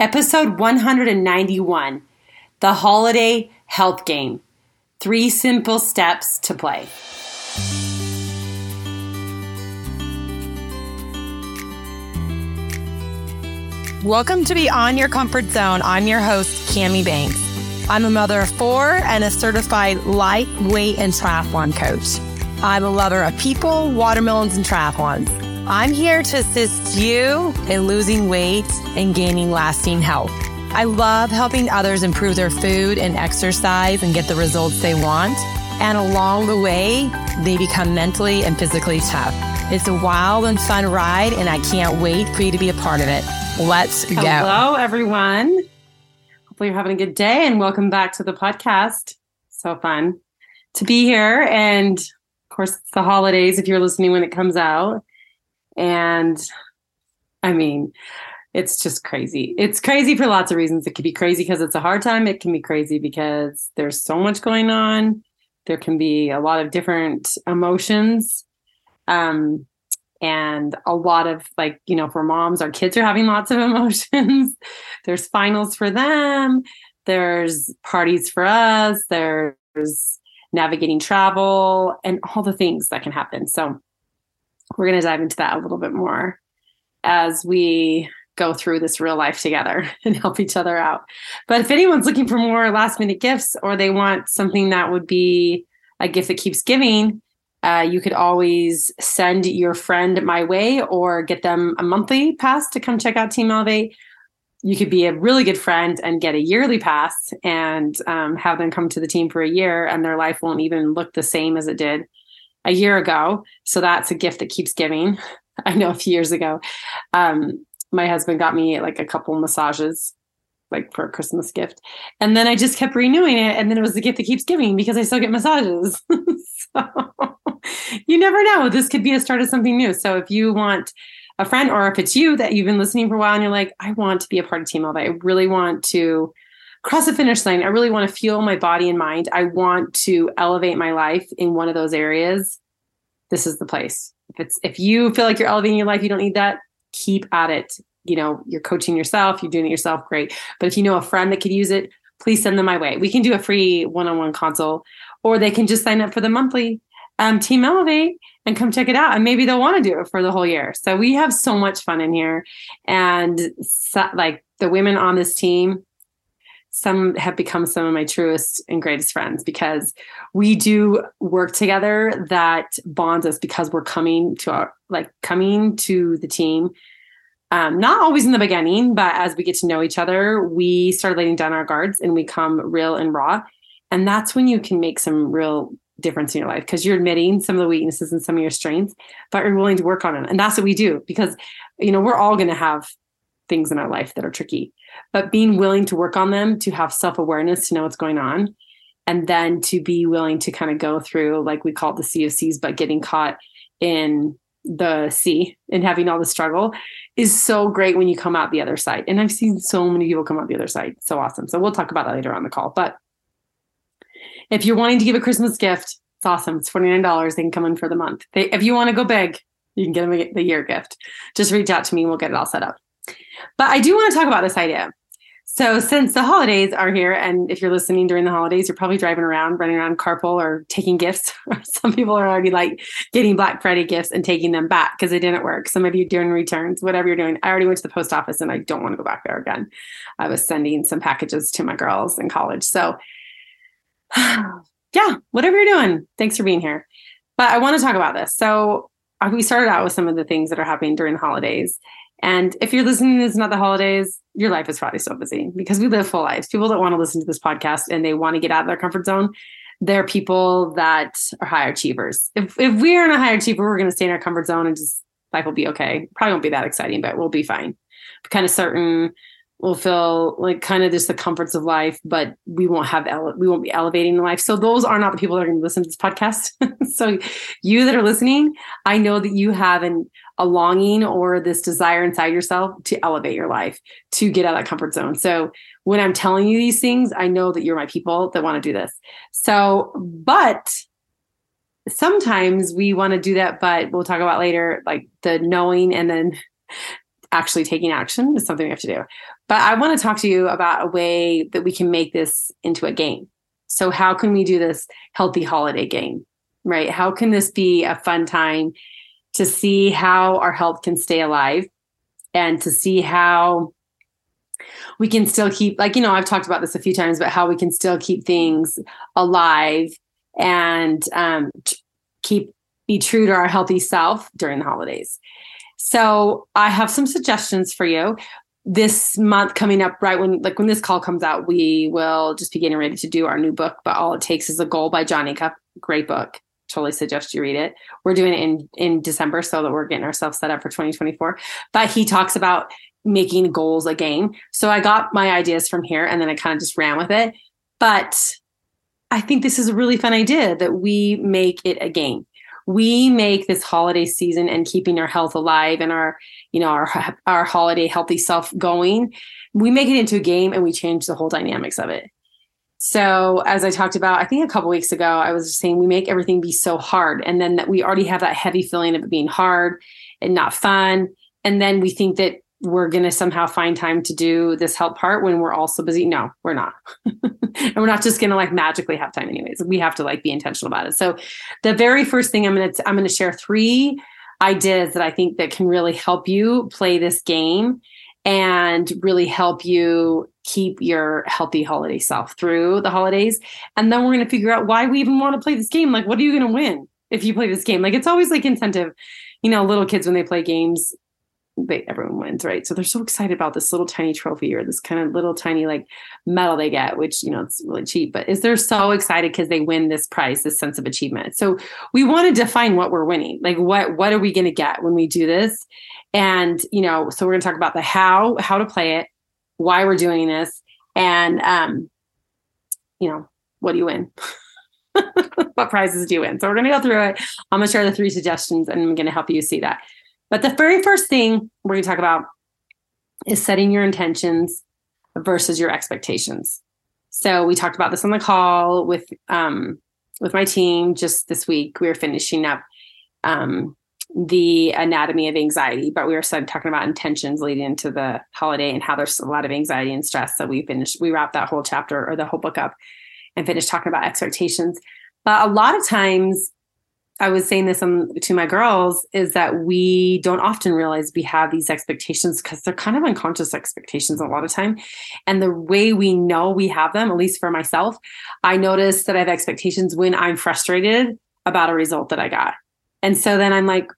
Episode 191 The Holiday Health Game Three Simple Steps to Play. Welcome to Beyond Your Comfort Zone. I'm your host, Kami Banks. I'm a mother of four and a certified life, weight, and triathlon coach. I'm a lover of people, watermelons, and triathlons. I'm here to assist you in losing weight and gaining lasting health. I love helping others improve their food and exercise and get the results they want. And along the way, they become mentally and physically tough. It's a wild and fun ride, and I can't wait for you to be a part of it. Let's go. Hello, everyone. Hopefully, you're having a good day and welcome back to the podcast. So fun to be here. And of course, it's the holidays if you're listening when it comes out. And I mean, it's just crazy. It's crazy for lots of reasons. It could be crazy because it's a hard time. It can be crazy because there's so much going on. There can be a lot of different emotions. Um, and a lot of like, you know, for moms, our kids are having lots of emotions. there's finals for them. There's parties for us. There's navigating travel and all the things that can happen. So we're going to dive into that a little bit more as we go through this real life together and help each other out. But if anyone's looking for more last minute gifts or they want something that would be a gift that keeps giving, uh, you could always send your friend my way or get them a monthly pass to come check out Team Elevate. You could be a really good friend and get a yearly pass and um, have them come to the team for a year, and their life won't even look the same as it did a year ago. So that's a gift that keeps giving. I know a few years ago, um, my husband got me like a couple massages, like for a Christmas gift. And then I just kept renewing it. And then it was the gift that keeps giving because I still get massages. so you never know. This could be a start of something new. So if you want a friend or if it's you that you've been listening for a while and you're like, I want to be a part of Team Elevate. I really want to cross the finish line. I really want to fuel my body and mind. I want to elevate my life in one of those areas. This is the place. If it's if you feel like you're elevating your life, you don't need that, keep at it. You know, you're coaching yourself, you're doing it yourself, great. But if you know a friend that could use it, please send them my way. We can do a free one-on-one consult, or they can just sign up for the monthly um, Team Elevate and come check it out. And maybe they'll want to do it for the whole year. So we have so much fun in here. And so, like the women on this team, some have become some of my truest and greatest friends because we do work together that bonds us because we're coming to our like coming to the team. Um, not always in the beginning but as we get to know each other we start letting down our guards and we come real and raw. And that's when you can make some real difference in your life because you're admitting some of the weaknesses and some of your strengths but you're willing to work on them and that's what we do because you know we're all going to have things in our life that are tricky but being willing to work on them to have self-awareness to know what's going on and then to be willing to kind of go through like we call it the sea of but getting caught in the sea and having all the struggle is so great when you come out the other side. And i've seen so many people come out the other side. So awesome. So we'll talk about that later on the call. But if you're wanting to give a christmas gift it's awesome. It's $49 they can come in for the month. They, if you want to go big you can get them the year gift. Just reach out to me and we'll get it all set up but I do want to talk about this idea. So, since the holidays are here, and if you're listening during the holidays, you're probably driving around, running around carpool, or taking gifts. Some people are already like getting Black Friday gifts and taking them back because it didn't work. Some of you doing returns, whatever you're doing. I already went to the post office and I don't want to go back there again. I was sending some packages to my girls in college. So, yeah, whatever you're doing, thanks for being here. But I want to talk about this. So, uh, we started out with some of the things that are happening during the holidays. And if you're listening to this not the holidays, your life is probably so busy because we live full lives. People that want to listen to this podcast and they want to get out of their comfort zone, they're people that are high achievers. If if we are in a high achiever, we're going to stay in our comfort zone and just life will be okay. Probably won't be that exciting, but we'll be fine. Kind of certain we'll feel like kind of just the comforts of life, but we won't have ele- we won't be elevating the life. So those are not the people that are going to listen to this podcast. so you that are listening, I know that you have an a longing or this desire inside yourself to elevate your life, to get out of that comfort zone. So when I'm telling you these things, I know that you're my people that want to do this. So, but sometimes we want to do that, but we'll talk about later, like the knowing and then actually taking action is something we have to do. But I want to talk to you about a way that we can make this into a game. So, how can we do this healthy holiday game? Right? How can this be a fun time to see how our health can stay alive and to see how we can still keep, like, you know, I've talked about this a few times, but how we can still keep things alive and um, keep be true to our healthy self during the holidays. So I have some suggestions for you. This month coming up, right when like when this call comes out, we will just be getting ready to do our new book. But all it takes is a goal by Jon Acuff Great book. Totally suggest you read it. We're doing it in in December so that we're getting ourselves set up for 2024. But he talks about making goals a game. So I got my ideas from here and then I kind of just ran with it. But I think this is a really fun idea that we make it a game we make this holiday season and keeping our health alive and our you know our our holiday healthy self going we make it into a game and we change the whole dynamics of it so as i talked about i think a couple weeks ago i was saying we make everything be so hard and then that we already have that heavy feeling of it being hard and not fun and then we think that we're going to somehow find time to do this help part when we're also busy. No, we're not. and we're not just going to like magically have time anyways. We have to like be intentional about it. So the very first thing I'm going to I'm going to share three ideas that I think that can really help you play this game and really help you keep your healthy holiday self through the holidays. And then we're going to figure out why we even want to play this game. Like what are you going to win if you play this game? Like it's always like incentive you know, little kids when they play games, they everyone wins, right? So they're so excited about this little tiny trophy or this kind of little tiny like medal they get, which you know it's really cheap, but is they're so excited because they win this prize, this sense of achievement. So we want to define what we're winning. Like what what are we going to get when we do this? And you know, so we're going to talk about the how, how to play it, why we're doing this, and um, you know, what do you win? what prizes do you win? So we're to go through it. I'm to share the three suggestions and I'm to help you see that. But the very first thing we're to talk about is setting your intentions versus your expectations. So we talked about this on the call with um, with my team just this week. We were finishing up um, the anatomy of anxiety, but we were talking about intentions leading into the holiday and how there's a lot of anxiety and stress. So we finished, we wrapped that whole chapter or the whole book up and finished talking about expectations. But a lot of times I was saying this um, to my girls is that we don't often realize we have these expectations because they're kind of unconscious expectations a lot of time. And the way we know we have them, at least for myself, I notice that I have expectations when I'm frustrated about a result that I got. And so then I'm like,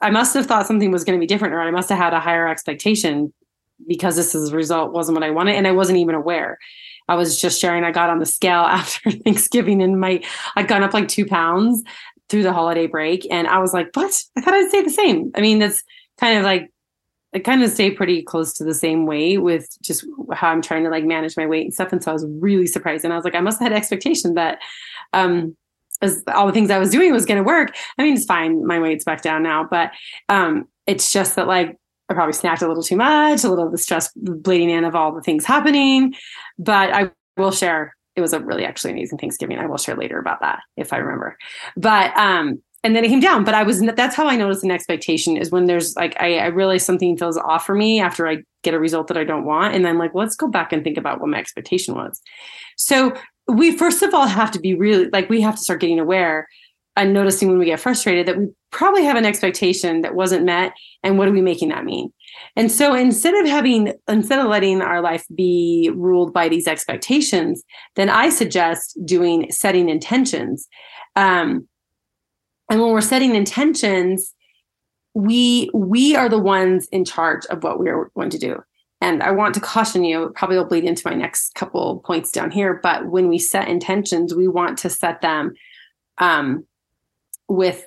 I must have thought something was going to be different, or I must have had a higher expectation because this is result wasn't what I wanted. And I wasn't even aware. I was just sharing. I got on the scale after Thanksgiving and my I'd gone up like two pounds through the holiday break. And I was like, what? I thought I'd stay the same. I mean, that's kind of like, I kind of stay pretty close to the same weight with just how I'm trying to like manage my weight and stuff. And so I was really surprised. And I was like, I must have had expectation that, um, as all the things I was doing was going to work. I mean, it's fine. My weight's back down now, but, um, it's just that like, I probably snacked a little too much, a little of the stress bleeding in of all the things happening, but I will share it was a really actually amazing Thanksgiving. I will share later about that if I remember. But um, and then it came down. But I was that's how I notice an expectation is when there's like I, I realize something feels off for me after I get a result that I don't want, and then like let's go back and think about what my expectation was. So we first of all have to be really like we have to start getting aware and noticing when we get frustrated that we probably have an expectation that wasn't met and what are we making that mean and so instead of having, instead of letting our life be ruled by these expectations, then I suggest doing setting intentions. Um, and when we're setting intentions, we we are the ones in charge of what we're going to do. And I want to caution you, probably will bleed into my next couple points down here, but when we set intentions, we want to set them um, with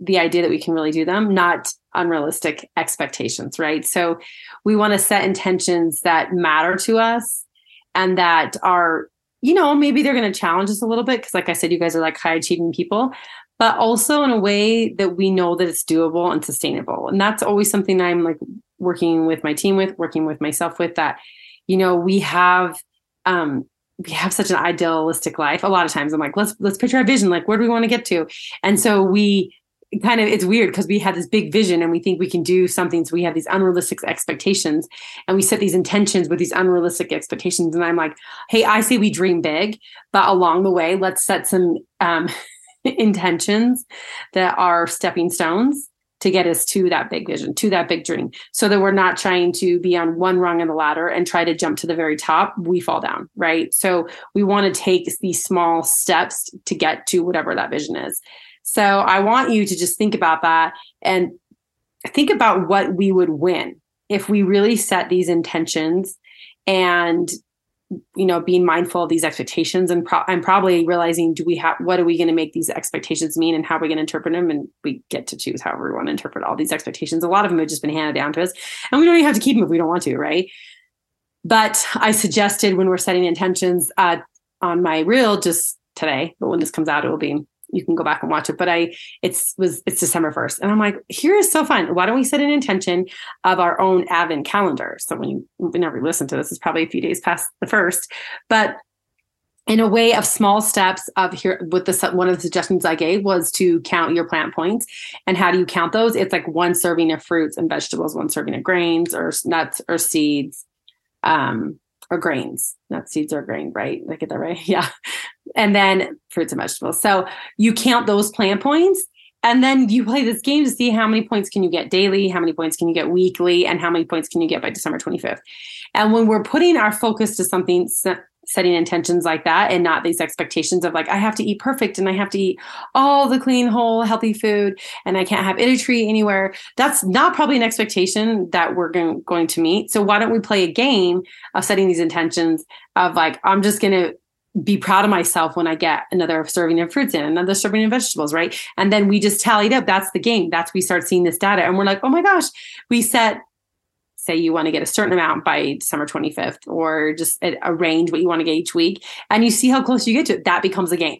the idea that we can really do them, not unrealistic expectations, right? So we want to set intentions that matter to us and that are, you know, maybe they're going to challenge us a little bit because, like I said, you guys are like high achieving people, but also in a way that we know that it's doable and sustainable. And that's always something I'm like working with my team with, working with myself with that, you know, we have, um, we have such an idealistic life. A lot of times I'm like, let's let's picture our vision. Like, where do we want to get to? And so we kind of it's weird because we have this big vision and we think we can do something so we have these unrealistic expectations and we set these intentions with these unrealistic expectations and i'm like hey i say we dream big but along the way let's set some um, intentions that are stepping stones to get us to that big vision, to that big dream, so that we're not trying to be on one rung of the ladder and try to jump to the very top. We fall down, right? So we want to take these small steps to get to whatever that vision is. So I want you to just think about that and think about what we would win if we really set these intentions and you know being mindful of these expectations and pro- i'm probably realizing do we have what are we going to make these expectations mean and how are we going to interpret them? And we get to choose however we want to interpret all these expectations. A lot of them have just been handed down to us and we don't even have to keep them if we don't want to right? But i suggested when we're setting intentions uh, on my reel just today but when this comes out it will be you can go back and watch it. But I, it's was it's December first, and I'm like, here is so fun. Why don't we set an intention of our own Advent calendar? So when you whenever you listen to this, it's probably a few days past the first, but in a way of small steps of here with the one of the suggestions i gave was to count your plant points and how do you count those it's like one serving of fruits and vegetables one serving of grains or nuts or seeds um or grains not seeds or grain right did i get that right yeah and then fruits and vegetables. So you count those plant points and then you play this game to see how many points can you get daily, how many points can you get weekly, and how many points can you get by December 25th. And when we're putting our focus to something, setting intentions like that, and not these expectations of like, I have to eat perfect and I have to eat all the clean, whole, healthy food, and I can't have tree anywhere. That's not probably an expectation that we're going, going to meet. So why don't we play a game of setting these intentions of like, I'm just going to be proud of myself when I get another serving of fruits in, another serving of vegetables, right? And then we just tallied up. That's the game. That's we start seeing this data, and we're like, oh my gosh, we set. Say you want to get a certain amount by December 25th, or just arrange what you want to get each week, and you see how close you get to it. That becomes a game,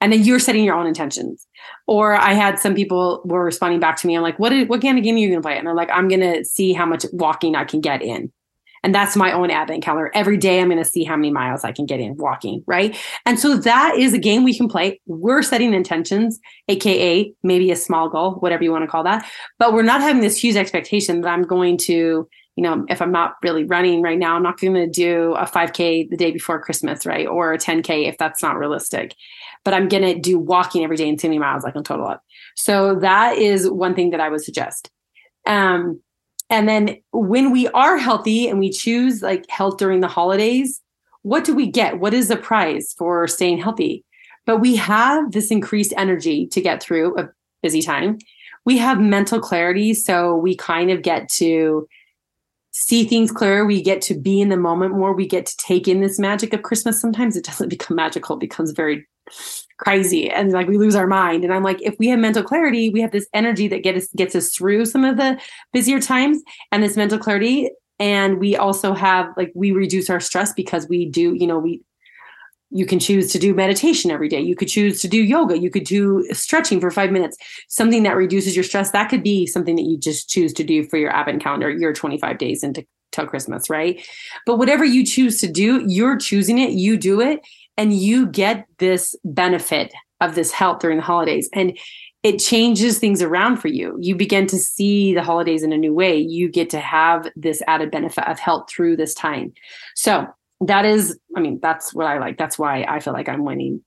and then you're setting your own intentions. Or I had some people were responding back to me. I'm like, what? What kind of game are you going to play? And they're like, I'm going to see how much walking I can get in. And that's my own advent calendar. Every day I'm going to see how many miles I can get in walking, right? And so that is a game we can play. We're setting intentions, aka maybe a small goal, whatever you want to call that. But we're not having this huge expectation that I'm going to you know, if I'm not really running right now, I'm not going to do a 5K the day before Christmas, right? Or a 10K if that's not realistic. But I'm going to do walking every day and see how many miles I can total up. So that is one thing that I would suggest. Um, and then when we are healthy and we choose like health during the holidays, what do we get? What is the prize for staying healthy? But we have this increased energy to get through a busy time. We have mental clarity. So we kind of get to see things clearer. We get to be in the moment more. We get to take in this magic of Christmas. Sometimes it doesn't become magical, it becomes very crazy and like we lose our mind. And I'm like, if we have mental clarity, we have this energy that gets gets us through some of the busier times and this mental clarity. And we also have like we reduce our stress because we do, you know, we you can choose to do meditation every day. You could choose to do yoga. You could do stretching for five minutes, something that reduces your stress. That could be something that you just choose to do for your Advent calendar, your 25 days into till Christmas, right? But whatever you choose to do, you're choosing it, you do it, and you get this benefit of this help during the holidays. And it changes things around for you. You begin to see the holidays in a new way. You get to have this added benefit of help through this time. So that is, I mean, that's what I like. That's why I feel like I'm winning.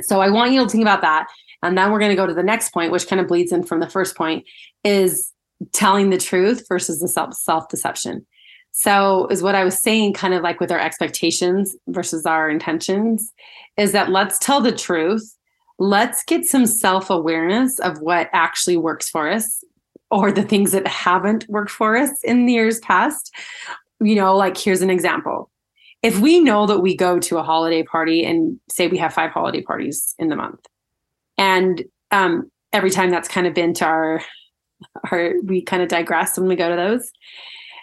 So I want you to think about that. And then we're going to go to the next point, which kind of bleeds in from the first point is telling the truth versus the self self deception. So, is what I was saying, kind of like with our expectations versus our intentions, is that let's tell the truth. Let's get some self awareness of what actually works for us or the things that haven't worked for us in the years past. You know, like here's an example. If we know that we go to a holiday party and say we have five holiday parties in the month, and um, every time that's kind of been to our, our, we kind of digress when we go to those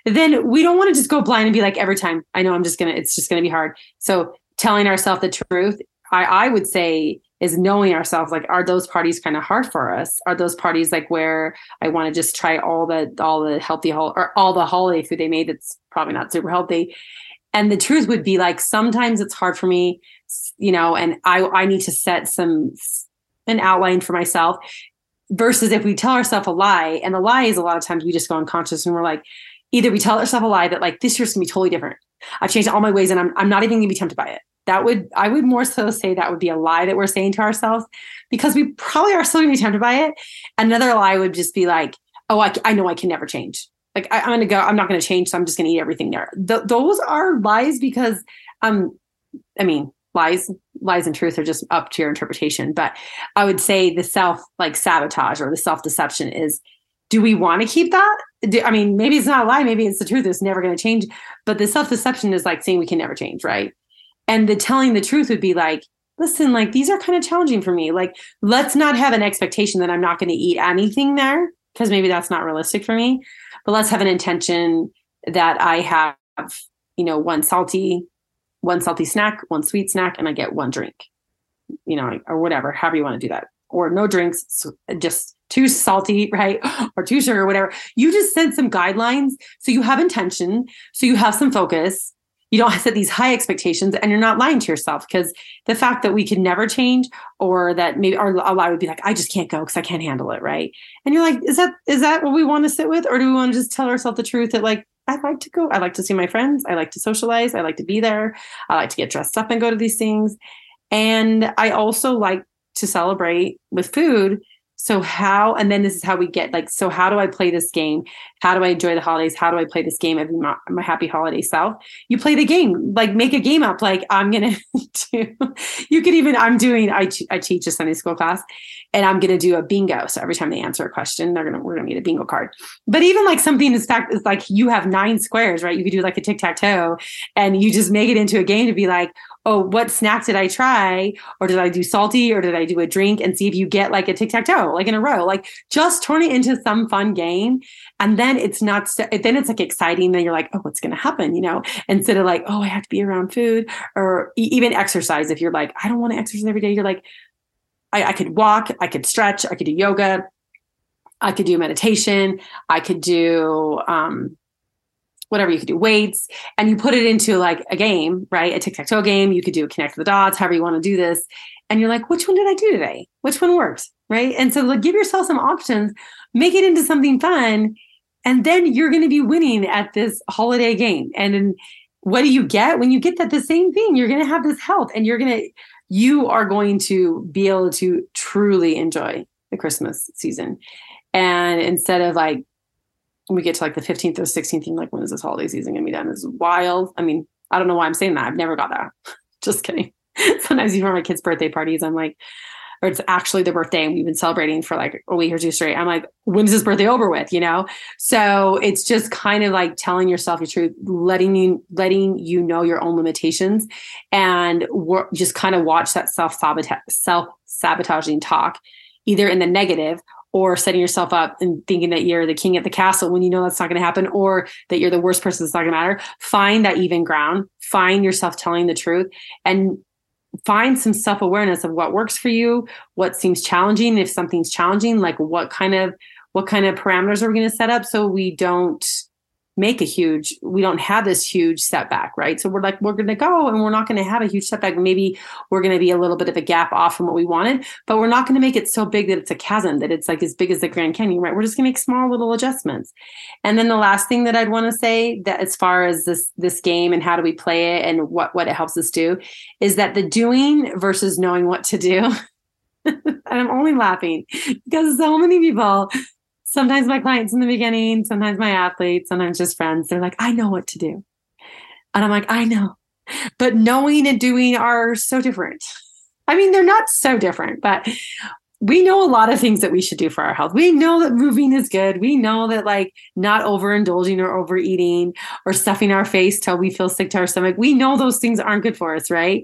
then we don't want to just go blind and be like every time i know i'm just gonna it's just gonna be hard. So telling ourselves the truth i i would say is knowing ourselves like are those parties kind of hard for us? Are those parties like where i want to just try all the all the healthy or all the holiday food they made that's probably not super healthy? And the truth would be like sometimes it's hard for me you know and i i need to set some an outline for myself versus if we tell ourselves a lie, and the lie is a lot of times we just go unconscious and we're like, either we tell ourselves a lie that like this year's gonna be totally different. I've changed all my ways and I'm I'm not even gonna be tempted by it. That would I would more so say that would be a lie that we're saying to ourselves because we probably are still gonna be tempted by it. Another lie would just be like, oh, I, I know I can never change. Like I, am gonna go, I'm not gonna change, so I'm just gonna eat everything there. Th- those are lies because um, I mean, lies lies and truth are just up to your interpretation but i would say the self like sabotage or the self deception is do we want to keep that do, i mean maybe it's not a lie maybe it's the truth it's never going to change but the self deception is like saying we can never change right and the telling the truth would be like listen like these are kind of challenging for me like let's not have an expectation that i'm not going to eat anything there because maybe that's not realistic for me but let's have an intention that i have you know one salty one salty snack, one sweet snack, and I get one drink, you know, or whatever, however you want to do that. Or no drinks, just too salty, right? Or too sugar, whatever. You just set some guidelines so you have intention, so you have some focus. You don't set these high expectations and you're not lying to yourself because the fact that we can never change or that maybe our a lie would be like, I just can't go because I can't handle it, right? And you're like, is that is that what we want to sit with? Or do we want to just tell ourselves the truth that like I like to go. I like to see my friends. I like to socialize. I like to be there. I like to get dressed up and go to these things. And I also like to celebrate with food so how and then this is how we get like so how do i play this game? How do i enjoy the holidays? How do i play this game of my, my happy holiday self? You play the game like make a game up like i'm gonna do you could even i'm doing i, I teach a sunday school class and i'm gonna do a bingo so every time they answer a question they're gonna we're gonna get a bingo card but even like something is fact is like you have nine squares right you could do like a tic-tac-toe and you just make it into a game to be like oh, what snack did I try? Or did I do salty or did I do a drink and see if you get like a tic tac toe, like in a row? Like just turn it into some fun game. And then it's not, then it's like exciting. Then you're like, oh, what's going to happen? You know, instead of like, oh, I have to be around food or even exercise. If you're like, I don't want to exercise every day, you're like, I, I could walk, I could stretch, I could do yoga. I could do meditation. I could do um, whatever you could do weights and you put it into like a game right a tic-tac-toe game you could do connect the dots however you want to do this and you're like which one did i do today which one worked right and so like give yourself some options make it into something fun and then you're going to be winning at this holiday game and what do you get when you get that the same thing you're going to have this health and you're going to you are going to be able to truly enjoy the christmas season and instead of like we get to like the 15th or 16th, and like, when is this holiday season gonna be done? Is wild. I mean, I don't know why I'm saying that. I've never got that. Just kidding. Sometimes even my kids' birthday parties, I'm like, or it's actually the birthday and we've been celebrating for like a week or two straight. I'm like, when is this birthday over with? You know? So it's just kind of like telling yourself your truth, letting you letting you know your own limitations and just kind of watch that self self sabotaging talk either in the negative or setting yourself up and thinking that you're the king at the castle when you know that's not going to happen or that you're the worst person that's not going to matter find that even ground find yourself telling the truth and find some self-awareness of what works for you what seems challenging. If something's challenging like what kind of what kind of parameters are we going to set up so we don't make a huge we don't have this huge setback right? So we're like we're going to go and we're not going to have a huge setback. Maybe we're going to be a little bit of a gap off from what we wanted but we're not going to make it so big that it's a chasm that it's like as big as the grand canyon right? We're just going to make small little adjustments. And then the last thing that i'd want to say that as far as this this game and how do we play it and what what it helps us do is that the doing versus knowing what to do. And i'm only laughing because so many people sometimes my clients in the beginning, sometimes my athletes, sometimes just friends, they're like, I know what to do. And I'm like, I know. But knowing and doing are so different. I mean, they're not so different, but we know a lot of things that we should do for our health. We know that moving is good. We know that like not overindulging or overeating or stuffing our face till we feel sick to our stomach. We know those things aren't good for us, right?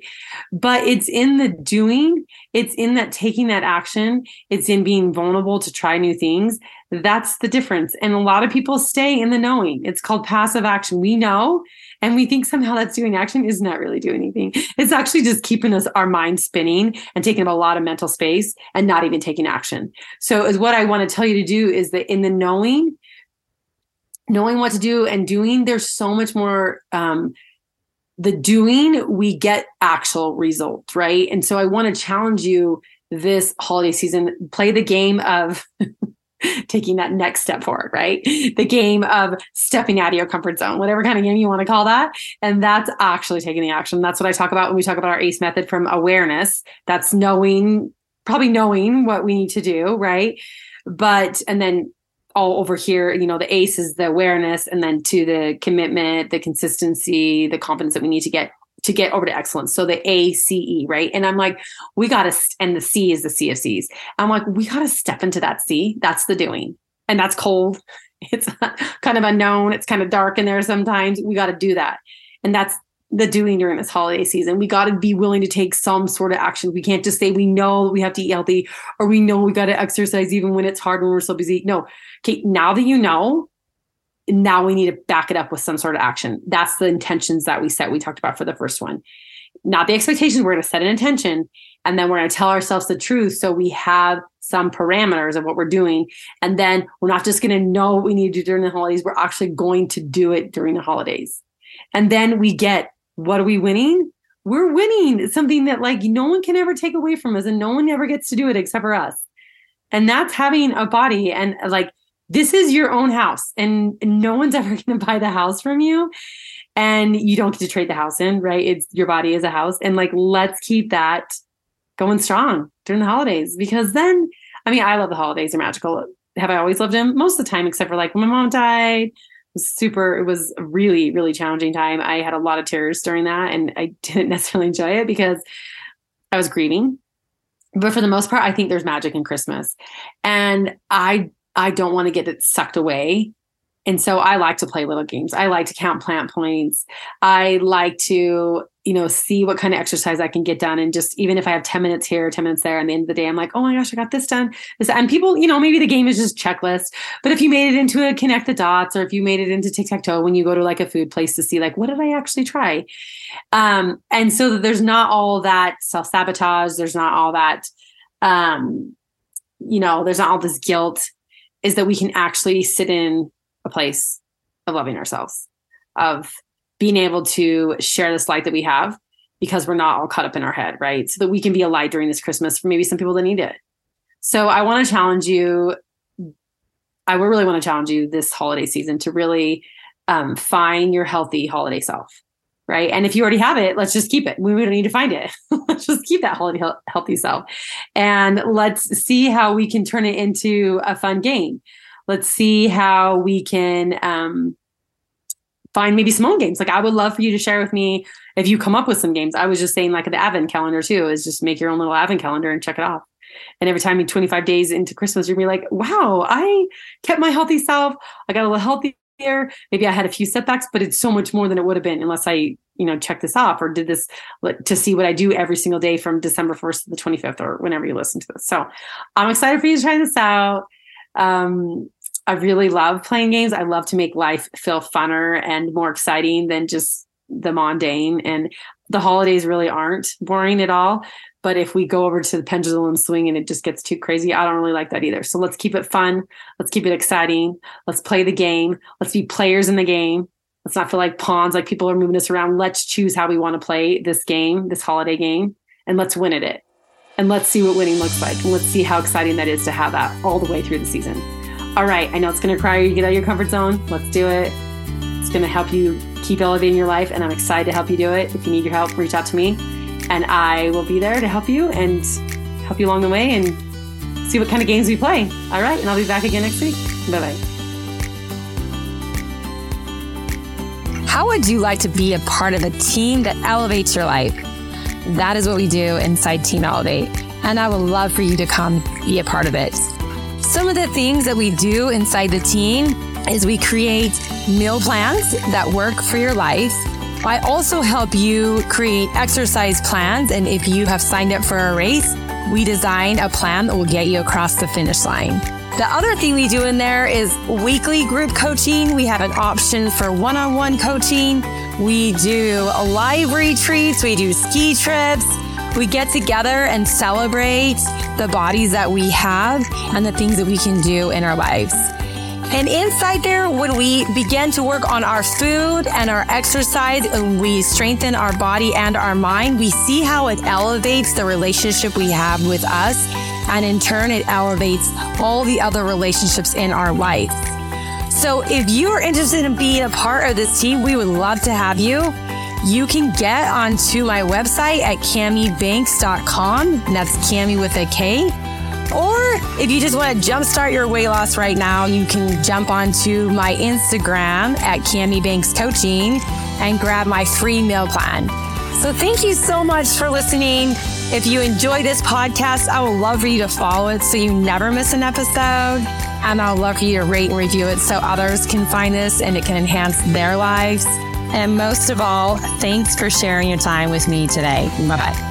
But it's in the doing, it's in that taking that action, it's in being vulnerable to try new things. That's the difference. And a lot of people stay in the knowing. It's called passive action. We know and we think somehow that's doing action is not really doing anything. It's actually just keeping us our mind spinning and taking up a lot of mental space and not even taking action. So is what I want to tell you to do is that in the knowing, knowing what to do and doing, there's so much more um, the doing, we get actual results, right? And so I want to challenge you this holiday season, play the game of taking that next step forward, right? The game of stepping out of your comfort zone, whatever kind of game you want to call that. And that's actually taking the action. That's what I talk about when we talk about our ACE method from awareness. That's knowing, probably knowing what we need to do, right? But, and then all over here, you know, the ACE is the awareness, and then to the commitment, the consistency, the confidence that we need to get to get over to excellence. So the A, C, E, right? And I'm like, we got to, and the C is the C of C's. I'm like, we got to step into that C. That's the doing. And that's cold. It's kind of unknown. It's kind of dark in there sometimes. We got to do that. And that's the doing during this holiday season. We got to be willing to take some sort of action. We can't just say we know we have to eat healthy or we know we got to exercise even when it's hard when we're so busy. No. Okay. Now that you know, now we need to back it up with some sort of action. That's the intentions that we set. We talked about for the first one. Not the expectations. We're going to set an intention and then we're going to tell ourselves the truth. So we have some parameters of what we're doing. And then we're not just going to know what we need to do during the holidays. We're actually going to do it during the holidays. And then we get what are we winning? We're winning something that like no one can ever take away from us and no one ever gets to do it except for us. And that's having a body and like this is your own house and no one's ever going to buy the house from you. And you don't get to trade the house in right? It's your body is a house. And like let's keep that going strong during the holidays because then i mean i love the holidays. They're magical. Have i always loved them? Most of the time except for like when my mom died. Super it was a really really challenging time. I had a lot of tears during that and i didn't necessarily enjoy it because i was grieving. But for the most part i think there's magic in christmas. And i I don't want to get it sucked away. And so I like to play little games. I like to count plant points. I like to, you know, see what kind of exercise I can get done. And just even if I have 10 minutes here, 10 minutes there, and the end of the day, I'm like, oh my gosh, I got this done. This, and people, you know, maybe the game is just checklist. But if you made it into a connect the dots, or if you made it into tic-tac-toe when you go to like a food place to see like, what did I actually try? Um, and so there's not all that self-sabotage, there's not all that um, you know, there's not all this guilt is that we can actually sit in a place of loving ourselves, of being able to share this light that we have because we're not all caught up in our head, right? So that we can be a light during this Christmas for maybe some people that need it. So I want to challenge you. I really want to challenge you this holiday season to really um, find your healthy holiday self right? And if you already have it, let's just keep it. We don't need to find it. let's just keep that healthy, healthy self, and let's see how we can turn it into a fun game. Let's see how we can um, find maybe some own games. Like I would love for you to share with me if you come up with some games. I was just saying like the advent calendar too is just make your own little advent calendar and check it off. And every time you 25 days into Christmas, you're gonna be like, wow, I kept my healthy self. I got a little healthy Maybe I had a few setbacks, but it's so much more than it would have been unless I, you know, check this off or did this to see what I do every single day from December 1st to the 25th or whenever you listen to this. So I'm excited for you to try this out. Um, I really love playing games. I love to make life feel funner and more exciting than just the mundane. And the holidays really aren't boring at all. But if we go over to the pendulum swing and it just gets too crazy, I don't really like that either. So let's keep it fun. Let's keep it exciting. Let's play the game. Let's be players in the game. Let's not feel like pawns, like people are moving us around. Let's choose how we want to play this game, this holiday game, and let's win at it. And let's see what winning looks like. And let's see how exciting that is to have that all the way through the season. All right. I know it's going to require you get out of your comfort zone. Let's do it. It's going to help you keep elevating your life. And I'm excited to help you do it. If you need your help, reach out to me and I will be there to help you and help you along the way and see what kind of games we play. All right, and I'll be back again next week. Bye bye. How would you like to be a part of a team that elevates your life? That is what we do inside Team Elevate, and I would love for you to come be a part of it. Some of the things that we do inside the team is we create meal plans that work for your life I also help you create exercise plans. And if you have signed up for a race, we design a plan that will get you across the finish line. The other thing we do in there is weekly group coaching. We have an option for one on one coaching. We do live retreats. We do ski trips. We get together and celebrate the bodies that we have and the things that we can do in our lives. And inside there, when we begin to work on our food and our exercise, and we strengthen our body and our mind, we see how it elevates the relationship we have with us. And in turn, it elevates all the other relationships in our life. So if you are interested in being a part of this team, we would love to have you. You can get onto my website at kamibanks.com. That's Kami with a K. Or if you just want to jumpstart your weight loss right now, you can jump onto my Instagram at Kami Banks Coaching and grab my free meal plan. So thank you so much for listening. If you enjoy this podcast, I would love for you to follow it so you never miss an episode. And I'd love for you to rate and review it so others can find this and it can enhance their lives. And most of all, thanks for sharing your time with me today. Bye bye.